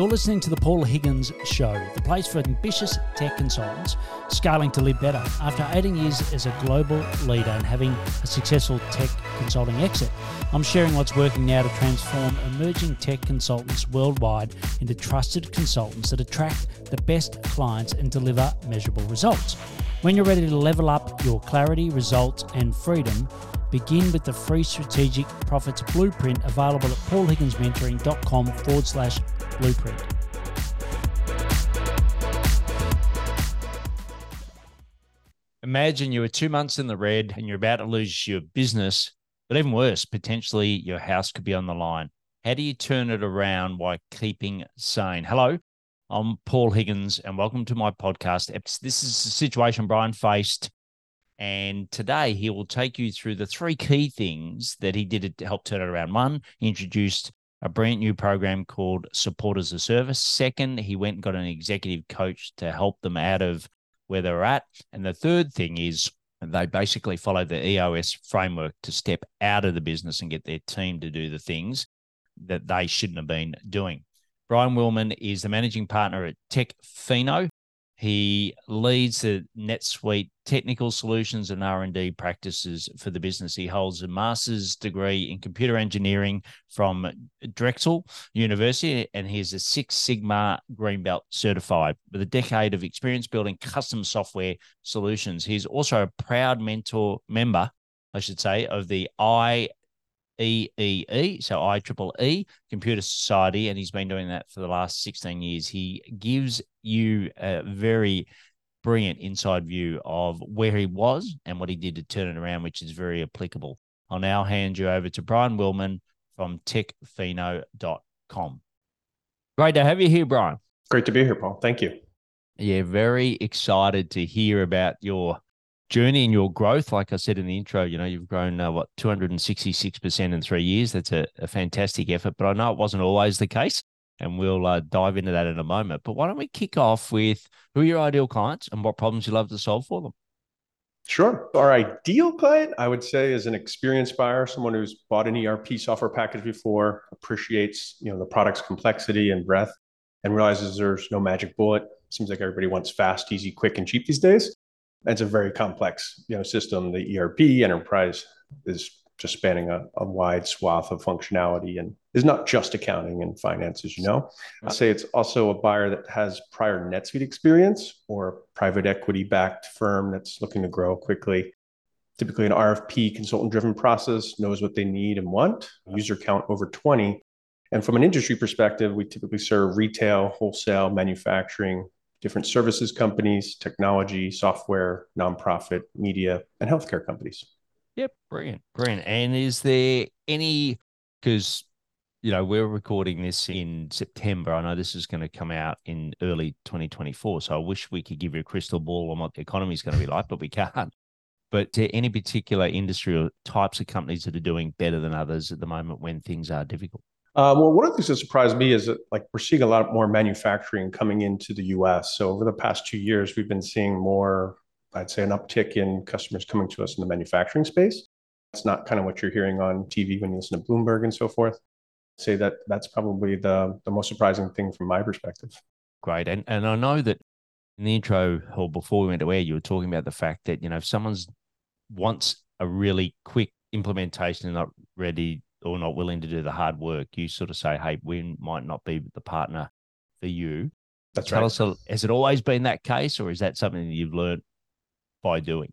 You're listening to the Paul Higgins Show, the place for ambitious tech consultants scaling to live better. After 18 years as a global leader and having a successful tech consulting exit, I'm sharing what's working now to transform emerging tech consultants worldwide into trusted consultants that attract the best clients and deliver measurable results. When you're ready to level up your clarity, results, and freedom, begin with the free strategic profits blueprint available at paulhigginsmentoring.com forward slash blueprint. Imagine you were two months in the red and you're about to lose your business, but even worse, potentially your house could be on the line. How do you turn it around while keeping sane? Hello, I'm Paul Higgins, and welcome to my podcast. This is the situation Bryan faced, and today he will take you through the three key things that he did to help turn it around. One, he introduced a brand new program called Support as a Service. Second, he went and got an executive coach to help them out of where they're at. And the third thing is they basically follow the EOS framework to step out of the business and get their team to do the things that they shouldn't have been doing. Bryan Willman is the managing partner at TechFino. He leads the NetSuite technical solutions and R&D practices for the business. He holds a master's degree in computer engineering from Drexel University, and he is a Six Sigma Green Belt certified with a decade of experience building custom software solutions. He's also a proud mentor member, I should say, of the I EEE, so IEEE Computer Society, and he's been doing that for the last 16 years. He gives you a very brilliant inside view of where he was and what he did to turn it around, which is very applicable. I'll now hand you over to Bryan Willman from techfino.com. Great to have you here, Bryan. Great to be here, Paul. Thank you. Yeah, very excited to hear about your journey and your growth. Like I said in the intro, you know, you've grown uh, what 266% in three years. That's a, a, fantastic effort, but I know it wasn't always the case. And we'll uh, dive into that in a moment. But why don't we kick off with who are your ideal clients and what problems you love to solve for them? Sure. Our ideal client, I would say, is an experienced buyer, someone who's bought an ERP software package before, appreciates you know the product's complexity and breadth, and realizes there's no magic bullet. Seems like everybody wants fast, easy, quick, and cheap these days. It's a very complex, you know, system. The ERP enterprise is just spanning a, a, wide swath of functionality and is not just accounting and finance, as you know. I'd say it's also a buyer that has prior NetSuite experience or a private equity backed firm that's looking to grow quickly. Typically, an RFP consultant driven process knows what they need and want, user count over 20. And from an industry perspective, we typically serve retail, wholesale, manufacturing, different services companies, technology, software, nonprofit, media, and healthcare companies. Yep, brilliant, brilliant. And is there any because you know we're recording this in September. I know this is going to come out in early 2024. So I wish we could give you a crystal ball on what the economy is going to be like, but we can't. But to any particular industry or types of companies that are doing better than others at the moment when things are difficult? Uh, well, one of the things that surprised me is that like we're seeing a lot more manufacturing coming into the U.S. So over the past two years, we've been seeing more, I'd say, an uptick in customers coming to us in the manufacturing space. It's not kind of what you're hearing on TV when you listen to Bloomberg and so forth. I'd say that that's probably the the most surprising thing from my perspective. Great, and and I know that in the intro or before we went to air, you were talking about the fact that you know if someone's wants a really quick implementation and not ready or not willing to do the hard work, you sort of say, "Hey, we might not be the partner for you." That's Tell right. us, has it always been that case, or is that something that you've learned by doing?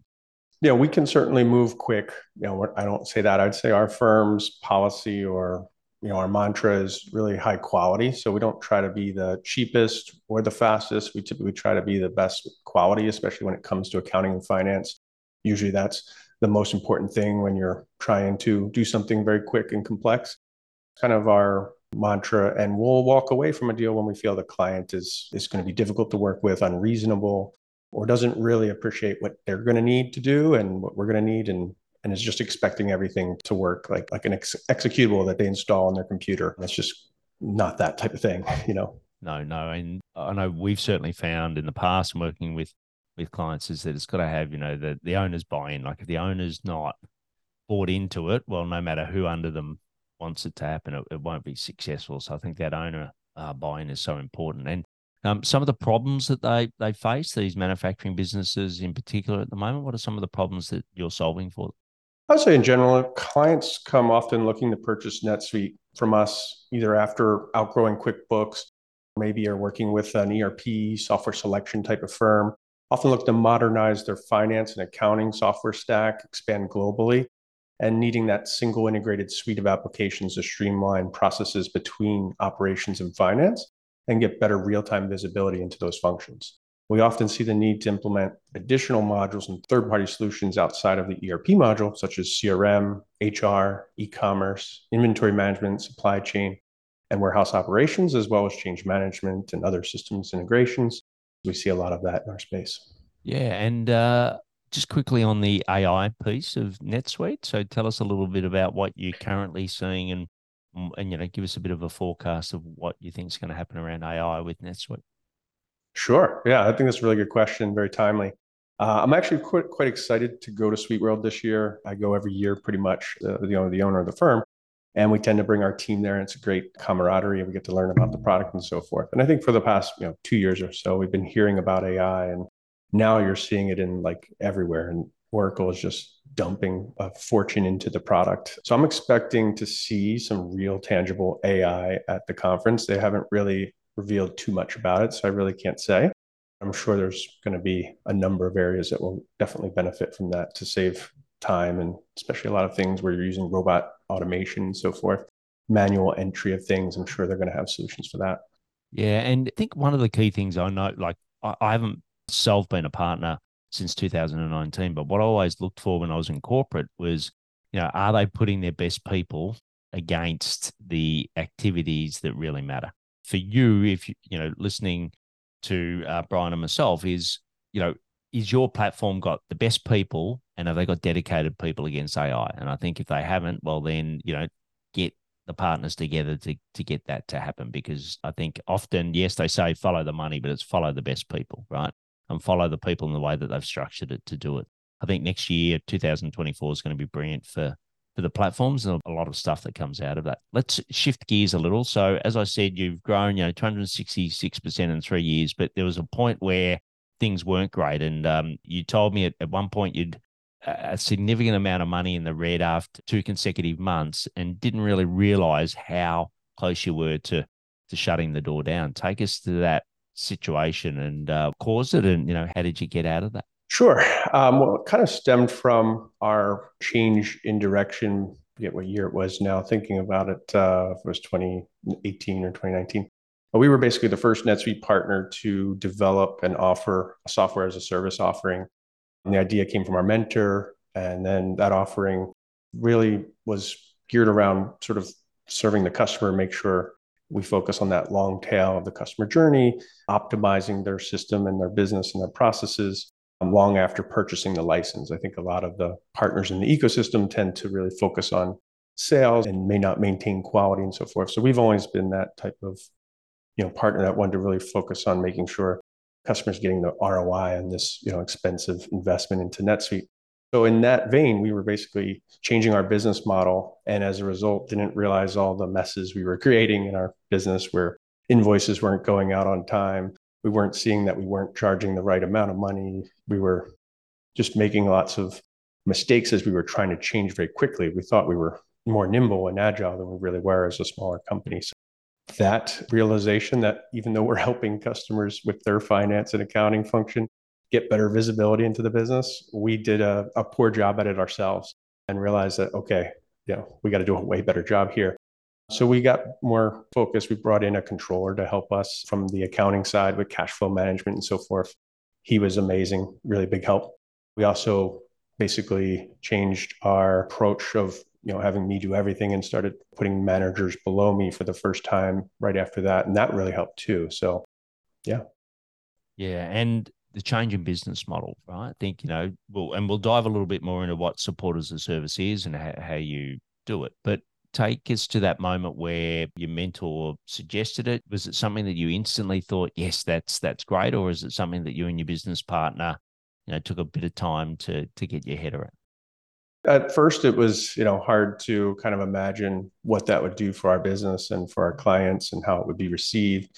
Yeah, we can certainly move quick. You know, I don't say that. I'd say our firm's policy or you know our mantra is really high quality. So we don't try to be the cheapest or the fastest. We typically try to be the best quality, especially when it comes to accounting and finance. Usually, that's the most important thing when you're trying to do something very quick and complex. Kind of our mantra, and we'll walk away from a deal when we feel the client is is going to be difficult to work with, unreasonable, or doesn't really appreciate what they're going to need to do and what we're going to need, and and is just expecting everything to work like like an ex- executable that they install on their computer. That's just not that type of thing, you know. No, no, and I know we've certainly found in the past working with with clients is that it's got to have, you know, the, the owner's buy in. Like if the owner's not bought into it, well, no matter who under them wants it to happen, it, it won't be successful. So I think that owner uh, buy-in is so important. And um, some of the problems that they they face, these manufacturing businesses in particular at the moment, what are some of the problems that you're solving for? I would say in general, clients come often looking to purchase NetSuite from us either after outgrowing QuickBooks, maybe are working with an ERP software selection type of firm, often look to modernize their finance and accounting software stack, expand globally, and needing that single integrated suite of applications to streamline processes between operations and finance and get better real time visibility into those functions. We often see the need to implement additional modules and third party solutions outside of the ERP module, such as CRM, HR, e commerce, inventory management, supply chain, and warehouse operations, as well as change management and other systems integrations. We see a lot of that in our space. Yeah. And uh, just quickly on the AI piece of NetSuite. So tell us a little bit about what you're currently seeing and mm, and you know give us a bit of a forecast of what you think is going to happen around AI with NetSuite. Sure. Yeah, I think that's a really good question. Very timely. Uh, I'm actually quite quite excited to go to SuiteWorld this year. I go every year, pretty much. Uh, the owner, the owner of the firm, and we tend to bring our team there. And it's a great camaraderie. and We get to learn about the product and so forth. And I think for the past you know two years or so, we've been hearing about AI and now you're seeing it in like everywhere and Oracle is just dumping a fortune into the product. So I'm expecting to see some real tangible AI at the conference. They haven't really revealed too much about it, so I really can't say. I'm sure there's going to be a number of areas that will definitely benefit from that to save time and especially a lot of things where you're using robot automation and so forth, manual entry of things. I'm sure they're going to have solutions for that. Yeah. And I think one of the key things I know, like I, I haven't self been a partner since 2019. But what I always looked for when I was in corporate was, you know, are they putting their best people against the activities that really matter? For you, if you, you know, listening to uh, Bryan and myself, is, you know, is your platform got the best people and have they got dedicated people against AI? And I think if they haven't, well, then, you know, get the partners together to to get that to happen because I think often yes they say follow the money but it's follow the best people right and follow the people in the way that they've structured it to do it. I think next year, 2024, is going to be brilliant for for the platforms and a lot of stuff that comes out of that. Let's shift gears a little. So, as I said, you've grown, you know, 266% in three years, but there was a point where things weren't great. And um, you told me at, at one point you'd a significant amount of money in the red after two consecutive months and didn't really realize how close you were to to shutting the door down. Take us to that situation and uh, it? And, you know, how did you get out of that? Sure. Um, well, it kind of stemmed from our change in direction. I forget what year it was now, thinking about it, uh, it was 2018 or 2019. But we were basically the first NetSuite partner to develop and offer a software as a service offering. And the idea came from our mentor. And then that offering really was geared around sort of serving the customer, make sure we focus on that long tail of the customer journey, optimizing their system and their business and their processes um, long after purchasing the license. I think a lot of the partners in the ecosystem tend to really focus on sales and may not maintain quality and so forth. So we've always been that type of you know partner that wanted to really focus on making sure customers getting the ROI on this you know expensive investment into NetSuite. So in that vein, we were basically changing our business model, and as a result, didn't realize all the messes we were creating in our business, where invoices weren't going out on time. We weren't seeing that we weren't charging the right amount of money. We were just making lots of mistakes as we were trying to change very quickly. We thought we were more nimble and agile than we really were as a smaller company. So that realization that even though we're helping customers with their finance and accounting function, get better visibility into the business, we did a, a poor job at it ourselves and realized that, okay, you know, we got to do a way better job here. So we got more focused. We brought in a controller to help us from the accounting side with cash flow management and so forth. He was amazing, really big help. We also basically changed our approach of you know having me do everything and started putting managers below me for the first time right after that and that really helped too so yeah yeah and the change in business model, right? I think, you know, we'll, and we'll dive a little bit more into what support as a service is and how, how you do it. But take us to that moment where your mentor suggested it. Was it something that you instantly thought, yes, that's, that's great? Or is it something that you and your business partner, you know, took a bit of time to, to get your head around? At first, it was you know hard to kind of imagine what that would do for our business and for our clients and how it would be received.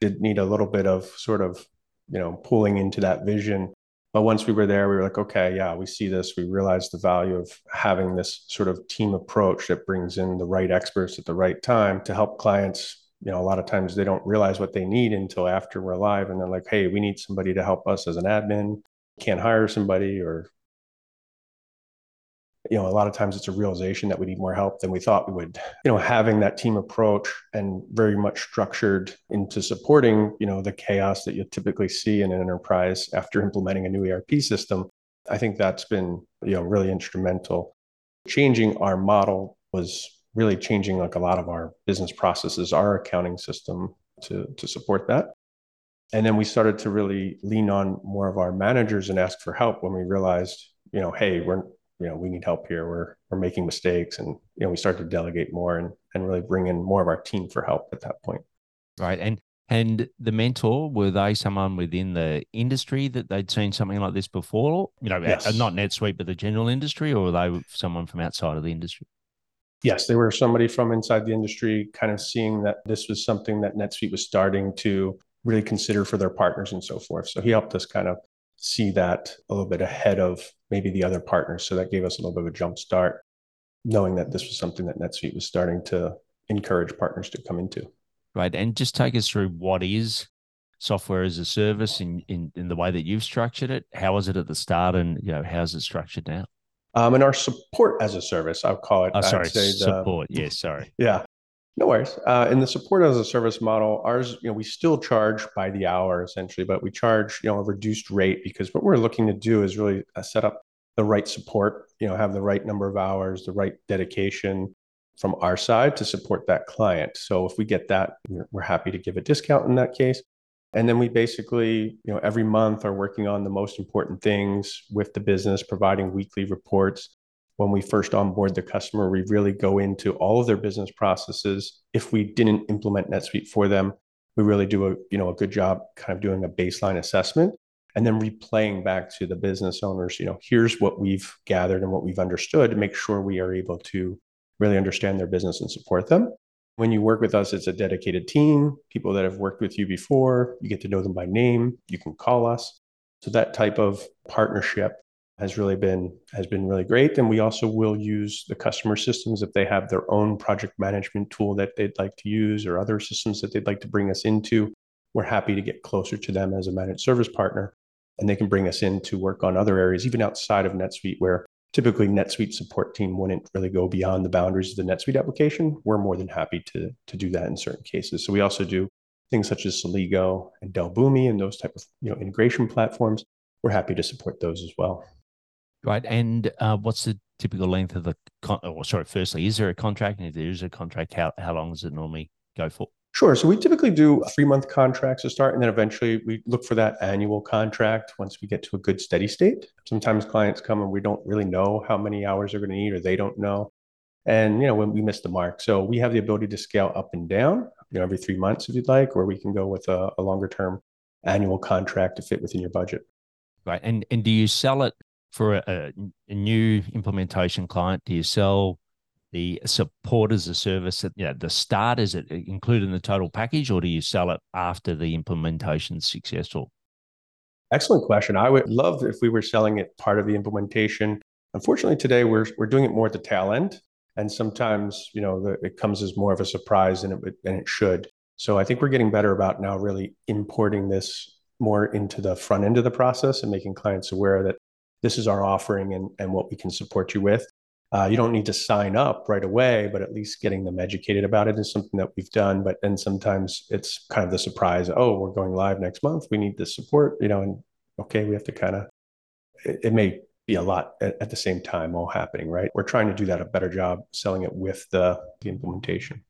It need a little bit of sort of you know pulling into that vision. But once we were there, we were like, okay, yeah, we see this. We realize the value of having this sort of team approach that brings in the right experts at the right time to help clients you know, a lot of times they don't realize what they need until after we're live. And they're like, hey, we need somebody to help us as an admin. Can't hire somebody or you know, a lot of times it's a realization that we need more help than we thought we would. You know, having that team approach and very much structured into supporting, you know, the chaos that you typically see in an enterprise after implementing a new ERP system, I think that's been, you know, really instrumental. Changing our model was really changing like a lot of our business processes, our accounting system to, to support that. And then we started to really lean on more of our managers and ask for help when we realized, you know, hey, we're, you know, we need help here. We're, we're making mistakes. And, you know, we started to delegate more and, and really bring in more of our team for help at that point. Right. And, and the mentor, were they someone within the industry that they'd seen something like this before? You know, yes. not NetSuite, but the general industry, or were they someone from outside of the industry? Yes, they were somebody from inside the industry, kind of seeing that this was something that NetSuite was starting to really consider for their partners and so forth. So he helped us kind of see that a little bit ahead of maybe the other partners. So that gave us a little bit of a jump start, knowing that this was something that NetSuite was starting to encourage partners to come into. Right. And just take us through what is software as a service in, in, in the way that you've structured it. How was it at the start and you know how's it structured now? Um, and our support as a service, I'll call it. Oh, sorry, support. The, yes, sorry. Yeah, no worries. Uh, in the support as a service model, ours, you know, we still charge by the hour essentially, but we charge, you know, a reduced rate because what we're looking to do is really uh, set up the right support, you know, have the right number of hours, the right dedication from our side to support that client. So if we get that, we're happy to give a discount in that case. And then we basically, you know, every month are working on the most important things with the business, providing weekly reports. When we first onboard the customer, we really go into all of their business processes. If we didn't implement NetSuite for them, we really do a, you know, a good job kind of doing a baseline assessment and then replaying back to the business owners, you know, here's what we've gathered and what we've understood to make sure we are able to really understand their business and support them. When you work with us, it's a dedicated team, people that have worked with you before. You get to know them by name. You can call us. So that type of partnership has really been has been really great. And we also will use the customer systems if they have their own project management tool that they'd like to use or other systems that they'd like to bring us into. We're happy to get closer to them as a managed service partner. And they can bring us in to work on other areas, even outside of NetSuite, where typically NetSuite support team wouldn't really go beyond the boundaries of the NetSuite application. We're more than happy to, to do that in certain cases. So we also do things such as Celigo and Dell Boomi and those type of you know integration platforms. We're happy to support those as well. Right. And uh, what's the typical length of the con- oh, sorry, firstly, is there a contract? And if there is a contract, how, how long does it normally go for? Sure. So we typically do three month contracts to start, and then eventually we look for that annual contract once we get to a good steady state. Sometimes clients come and we don't really know how many hours they're going to need, or they don't know. And, you know, when we miss the mark. So we have the ability to scale up and down, you know, every three months if you'd like, or we can go with a, a longer term annual contract to fit within your budget. Right. And, and do you sell it for a, a new implementation client? Do you sell the support as a service at you know, the start? Is it included in the total package or do you sell it after the implementation is successful? Excellent question. I would love if we were selling it part of the implementation. Unfortunately, today we're we're doing it more at the tail end, and sometimes you know the, it comes as more of a surprise than it than it should. So I think we're getting better about now really importing this more into the front end of the process and making clients aware that this is our offering and, and what we can support you with. Uh, you don't need to sign up right away, but at least getting them educated about it is something that we've done. But then sometimes it's kind of the surprise. Oh, we're going live next month. We need this support, you know, and okay, we have to kind of. It, it, may be a lot at, at, the same time all happening, right? We're trying to do that a better job selling it with the the implementation.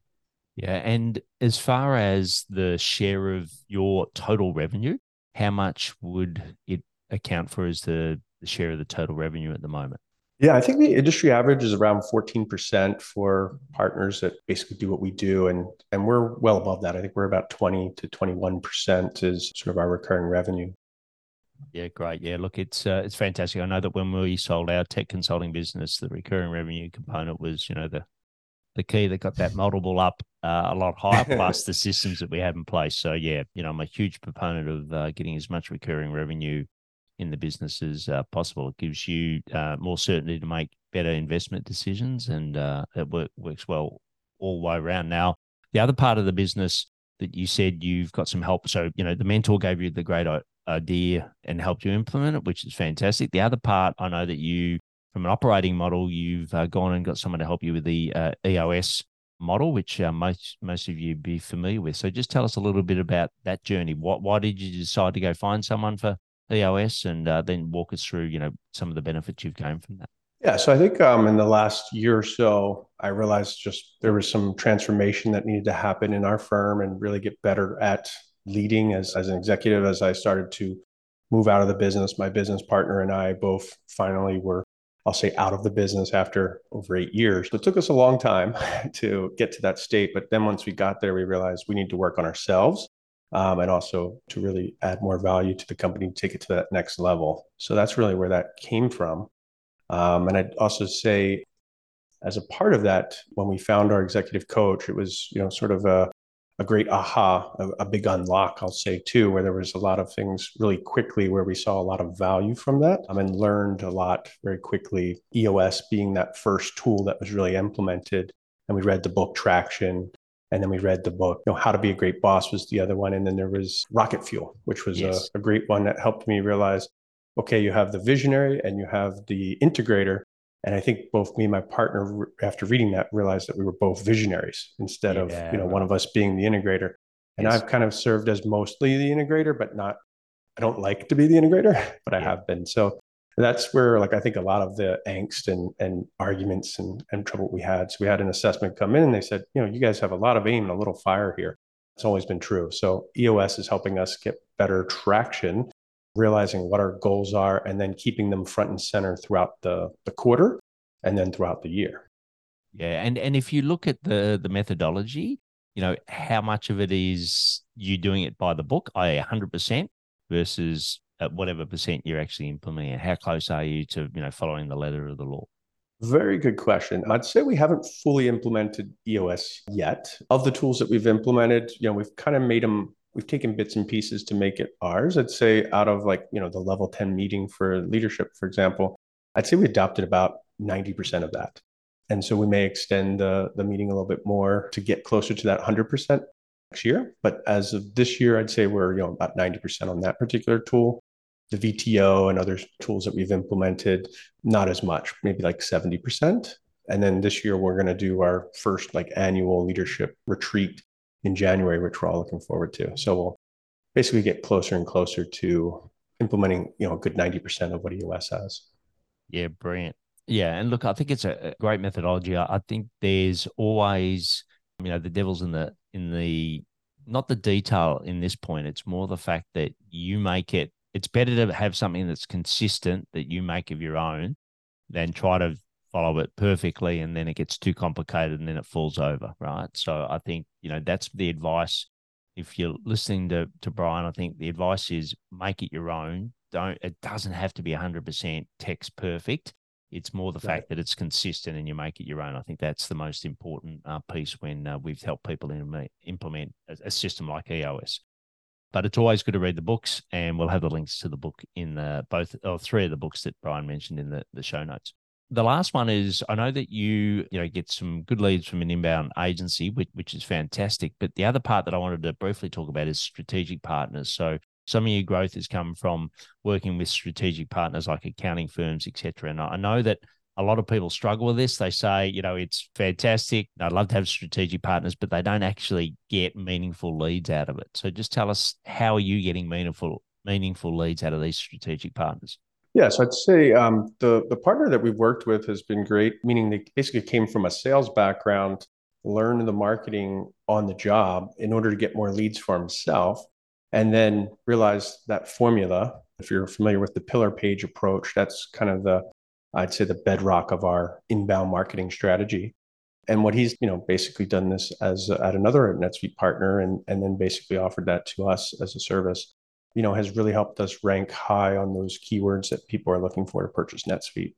Yeah, and as far as the share of your total revenue, how much would it account for as the, the share of the total revenue at the moment? Yeah, I think the industry average is around 14% for partners that basically do what we do. And, and we're well above that. I think we're about 20 to 21% is sort of our recurring revenue. Yeah, great. Yeah, look, it's uh, it's fantastic. I know that when we sold our tech consulting business, the recurring revenue component was, you know, the the key that got that multiple up uh, a lot higher, plus the systems that we have in place. So yeah, you know, I'm a huge proponent of uh, getting as much recurring revenue in the business as uh, possible. It gives you uh, more certainty to make better investment decisions, and uh, it work, works well all the way around. Now, the other part of the business that you said you've got some help. So you know, the mentor gave you the great idea and helped you implement it, which is fantastic. The other part, I know that you, from an operating model, you've uh, gone and got someone to help you with the uh, EOS model, which uh, most most of you be familiar with. So just tell us a little bit about that journey. What why did you decide to go find someone for EOS, and uh, then walk us through, you know, some of the benefits you've gained from that. Yeah, so I think um, in the last year or so, I realized just there was some transformation that needed to happen in our firm and really get better at leading as, as an executive as I started to move out of the business. My business partner and I both finally were, I'll say, out of the business after over eight years. So it took us a long time to get to that state. But then once we got there, we realized we need to work on ourselves um, and also to really add more value to the company, take it to that next level. So that's really where that came from. Um, and I'd also say, as a part of that, when we found our executive coach, it was you know sort of a a great aha, a, a, big unlock, I'll say too, where there was a lot of things really quickly where we saw a lot of value from that um, and learned a lot very quickly. EOS being that first tool that was really implemented. And we read the book Traction. And then we read the book, you know, How to Be a Great Boss was the other one. And then there was Rocket Fuel, which was yes. a, a great one that helped me realize okay, you have the visionary and you have the integrator. And I think both me and my partner, after reading that, realized that we were both visionaries instead yeah, of you know one of us being the integrator. And yes. I've kind of served as mostly the integrator, but not. I don't like to be the integrator, but I have been. So that's where, like, I think a lot of the angst and and arguments and and trouble we had. So we had an assessment come in, and they said, you know, you guys have a lot of aim and a little fire here. It's always been true. So EOS is helping us get better traction realizing what our goals are and then keeping them front and center throughout the, the quarter and then throughout the year. Yeah. And and if you look at the the methodology, you know, how much of it is you doing it by the book, i.e. 100% versus at whatever percent you're actually implementing How close are you to, you know, following the letter of the law? Very good question. I'd say we haven't fully implemented EOS yet. Of the tools that we've implemented, you know, we've kind of made them we've taken bits and pieces to make it ours. I'd say out of like, you know, the level 10 meeting for leadership, for example, I'd say we adopted about 90% of that. And so we may extend the, the meeting a little bit more to get closer to that 100% next year. But as of this year, I'd say we're, you know, about 90% on that particular tool. The VTO and other tools that we've implemented, not as much, maybe like 70%. And then this year, we're going to do our first like annual leadership retreat in January, which we're all looking forward to. So we'll basically get closer and closer to implementing, you know, a good 90% of what EOS has. Yeah, brilliant. Yeah. And look, I think it's a great methodology. I think there's always, you know, the devil's in the, in the, not the detail in this point. It's more the fact that you make it, it's better to have something that's consistent that you make of your own than try to follow it perfectly and then it gets too complicated and then it falls over right? So i think you know that's the advice. If you're listening to to bryan i think the advice is make it your own. Don't it doesn't have to be 100% text perfect. It's more the right. fact that it's consistent and you make it your own. I think that's the most important uh, piece when uh, we've helped people in, implement a, a system like eos but it's always good to read the books and we'll have the links to the book in the both or three of the books that bryan mentioned in the, the show notes the last one is I know that you you know get some good leads from an inbound agency, which, which is fantastic. But the other part that I wanted to briefly talk about is strategic partners. So some of your growth has come from working with strategic partners like accounting firms, etc. And I know that a lot of people struggle with this. They say, you know, it's fantastic. I'd love to have strategic partners, but they don't actually get meaningful leads out of it. So just tell us how are you getting meaningful meaningful leads out of these strategic partners? Yeah, so I'd say um, the the partner that we've worked with has been great. Meaning they basically came from a sales background, learned the marketing on the job in order to get more leads for himself, and then realized that formula. If you're familiar with the pillar page approach, that's kind of the I'd say the bedrock of our inbound marketing strategy. And what he's, you know, basically done this as at another NetSuite partner, and and then basically offered that to us as a service. you know, has really helped us rank high on those keywords that people are looking for to purchase NetSuite.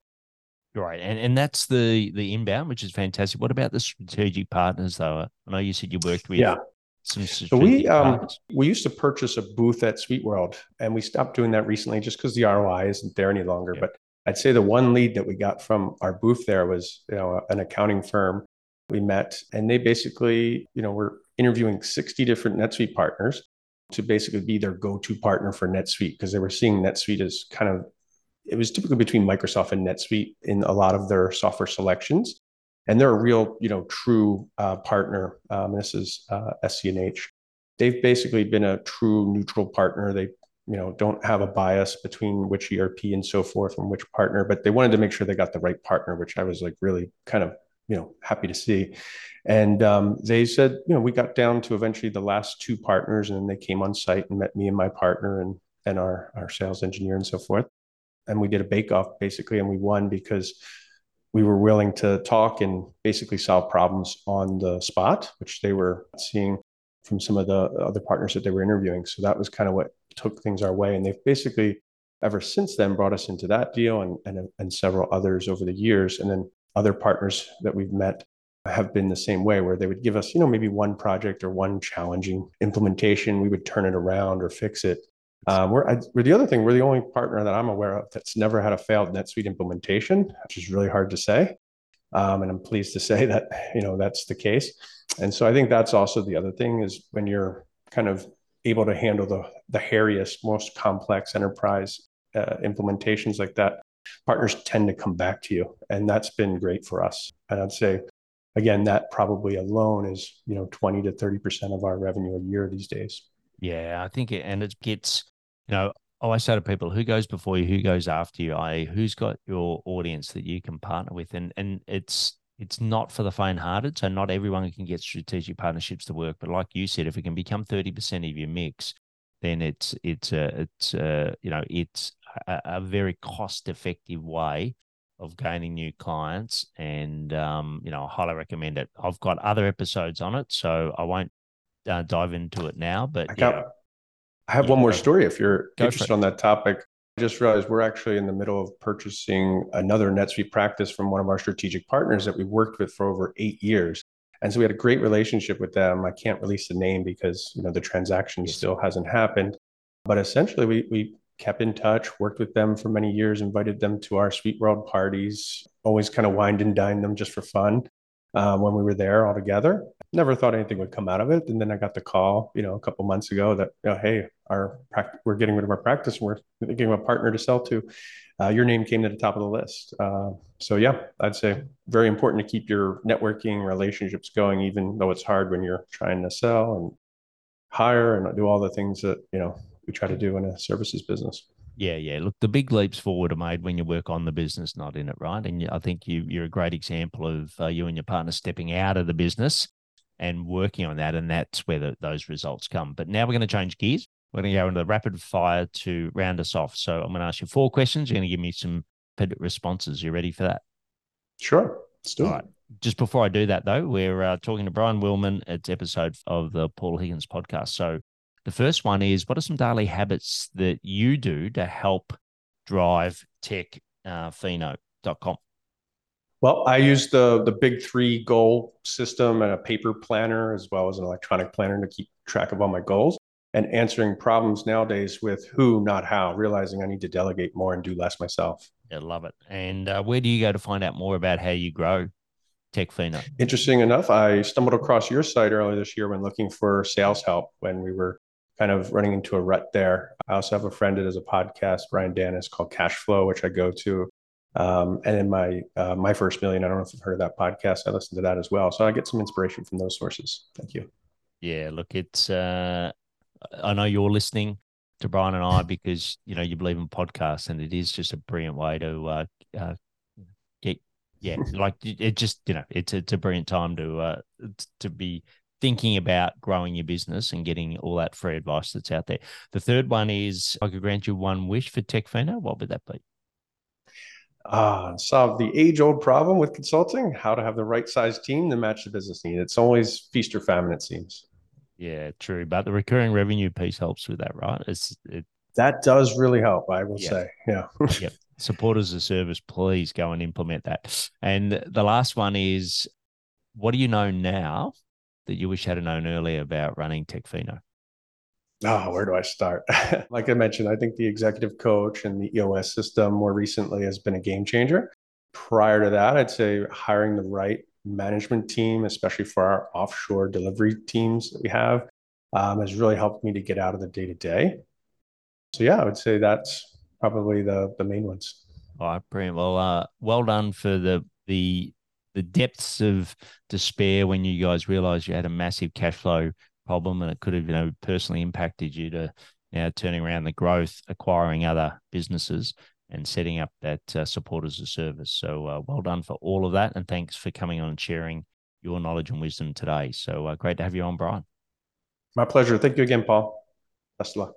Right, and and that's the the inbound, which is fantastic. What about the strategic partners, though? I know you said you worked with yeah. some strategic so we um, we used to purchase a booth at SuiteWorld and we stopped doing that recently just because the ROI isn't there any longer. Yeah. But I'd say the one lead that we got from our booth there was you know an accounting firm we met, and they basically you know were interviewing sixty different NetSuite partners to basically be their go-to partner for NetSuite because they were seeing NetSuite as kind of it was typically between Microsoft and NetSuite in a lot of their software selections. And they're a real, you know, true uh, partner. Um, this is uh, SC&H. They've basically been a true neutral partner. They, you know, don't have a bias between which ERP and so forth and which partner, but they wanted to make sure they got the right partner, which I was like really kind of, you know, happy to see. And um, they said, you know, we got down to eventually the last two partners, and then they came on site and met me and my partner and and our our sales engineer and so forth and we did a bake off basically, and we won because we were willing to talk and basically solve problems on the spot, which they were seeing from some of the other partners that they were interviewing. So that was kind of what took things our way. And they've basically ever since then brought us into that deal and, and, and several others over the years. And then other partners that we've met have been the same way where they would give us, you know, maybe one project or one challenging implementation. We would turn it around or fix it. Um, we're, I, we're the other thing, we're the only partner that I'm aware of that's never had a failed NetSuite implementation, which is really hard to say. Um, and I'm pleased to say that, you know, that's the case. And so I think that's also the other thing is when you're kind of able to handle the, the hairiest, most complex enterprise uh, implementations like that, partners tend to come back to you. And that's been great for us. And I'd say, again, that probably alone is, you know, 20 to 30% of our revenue a year these days. Yeah, I think it, and it gets, you know, I say to people, who goes before you, who goes after you, i.e., who's got your audience that you can partner with, and and it's it's not for the faint-hearted. So not everyone can get strategic partnerships to work, but like you said, if it can become thirty percent of your mix, then it's it's a it's a, you know it's a, a very cost-effective way of gaining new clients, and um, you know I highly recommend it. I've got other episodes on it, so I won't uh, dive into it now, but I, got, yeah. I have one more story if you're interested on that topic. Just realized we're actually in the middle of purchasing another NetSuite practice from one of our strategic partners that we worked with for over eight years. And so we had a great relationship with them. I can't release the name because you know the transaction yes. still hasn't happened. But essentially we we kept in touch, worked with them for many years, invited them to our SuiteWorld parties, always kind of wined and dined them just for fun um, when we were there all together. Never thought anything would come out of it, and then I got the call, you know, a couple months ago that, you know, hey, our we're getting rid of our practice, and we're thinking of a partner to sell to. Uh, your name came to the top of the list. Uh, so yeah, I'd say very important to keep your networking relationships going, even though it's hard when you're trying to sell and hire and do all the things that you know we try to do in a services business. Yeah, yeah. Look, the big leaps forward are made when you work on the business, not in it, right? And I think you you're a great example of uh, you and your partner stepping out of the business and working on that, and that's where the, those results come. But now we're going to change gears. We're going to go into the rapid fire to round us off. So I'm going to ask you four questions. You're going to give me some responses. You ready for that? Sure. Let's do All it. Right. Just before I do that, though, we're uh, talking to Bryan Willman. It's episode of the Paul Higgins podcast. So the first one is what are some daily habits that you do to help drive tech uh, fino.com? Well, I use the the big three goal system and a paper planner as well as an electronic planner to keep track of all my goals and answering problems nowadays with who, not how, realizing I need to delegate more and do less myself. I love it. And uh, where do you go to find out more about how you grow TechFino? Interesting enough, I stumbled across your site earlier this year when looking for sales help when we were kind of running into a rut there. I also have a friend that has a podcast, Brian Danis, called Cash Flow, which I go to. Um, and in my uh, my first million, I don't know if you've heard of that podcast. I listen to that as well, so I get some inspiration from those sources. Thank you. Yeah, look, it's uh, I know you're listening to Bryan and I because you know you believe in podcasts, and it is just a brilliant way to uh, uh, get yeah, like it just you know it's it's a brilliant time to uh to be thinking about growing your business and getting all that free advice that's out there. The third one is I could grant you one wish for TechFino. What would that be? Uh, solve the age old problem with consulting how to have the right size team to match the business need. It's always feast or famine, it seems. Yeah, true. But the recurring revenue piece helps with that, right? It's it, that does really help, I will Yeah. say. Yeah. yep. Support as a service, please go and implement that. And the last one is what do you know now that you wish you had known earlier about running Techfino? Oh, where do I start? like I mentioned, I think the executive coach and the EOS system more recently has been a game changer. Prior to that, I'd say hiring the right management team, especially for our offshore delivery teams that we have, um, has really helped me to get out of the day to day. So yeah, I would say that's probably the the main ones. All right, brilliant. Well, uh, well done for the the the depths of despair when you guys realized you had a massive cash flow problem and it could have you know personally impacted you to now turning around the growth, acquiring other businesses, and setting up that uh, support as a service. So uh, well done for all of that, and thanks for coming on and sharing your knowledge and wisdom today. So uh, great to have you on, Bryan. My pleasure. Thank you again, Paul. Best of luck.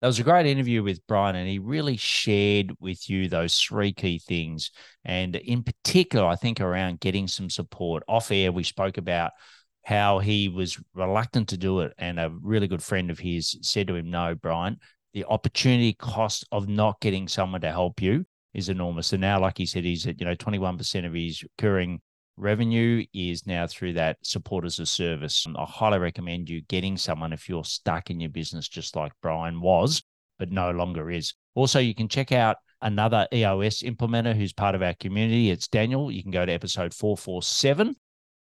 That was a great interview with Bryan, and he really shared with you those three key things. And in particular, I think around getting some support. Off air, we spoke about how he was reluctant to do it. And a really good friend of his said to him, No, Bryan, the opportunity cost of not getting someone to help you is enormous. And now, like he said, he's at, you know, 21% of his recurring revenue is now through that support as a service. And I highly recommend you getting someone if you're stuck in your business, just like Bryan was, but no longer is. Also, you can check out another EOS implementer who's part of our community. It's Daniel. You can go to episode 447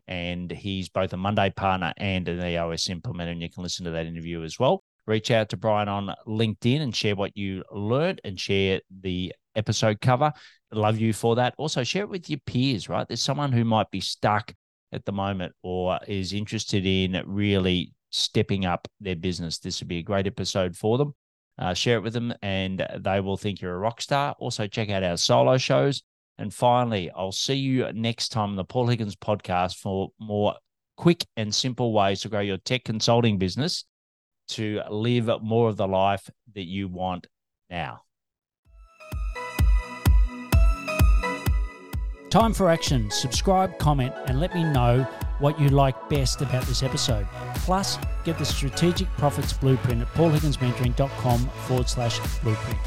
and he's both a Monday partner and an EOS implementer, and you can listen to that interview as well. Reach out to Bryan on LinkedIn and share what you learned and share the episode cover. Love you for that. Also, share it with your peers, right? There's someone who might be stuck at the moment or is interested in really stepping up their business. This would be a great episode for them. Uh, share it with them and they will think you're a rock star. Also, check out our solo shows. And finally, I'll see you next time on the Paul Higgins podcast for more quick and simple ways to grow your tech consulting business to live more of the life that you want now. Time for action. Subscribe, comment, and let me know what you like best about this episode. Plus, get the Strategic Profits Blueprint at paulhigginsmentoring.com forward slash blueprint.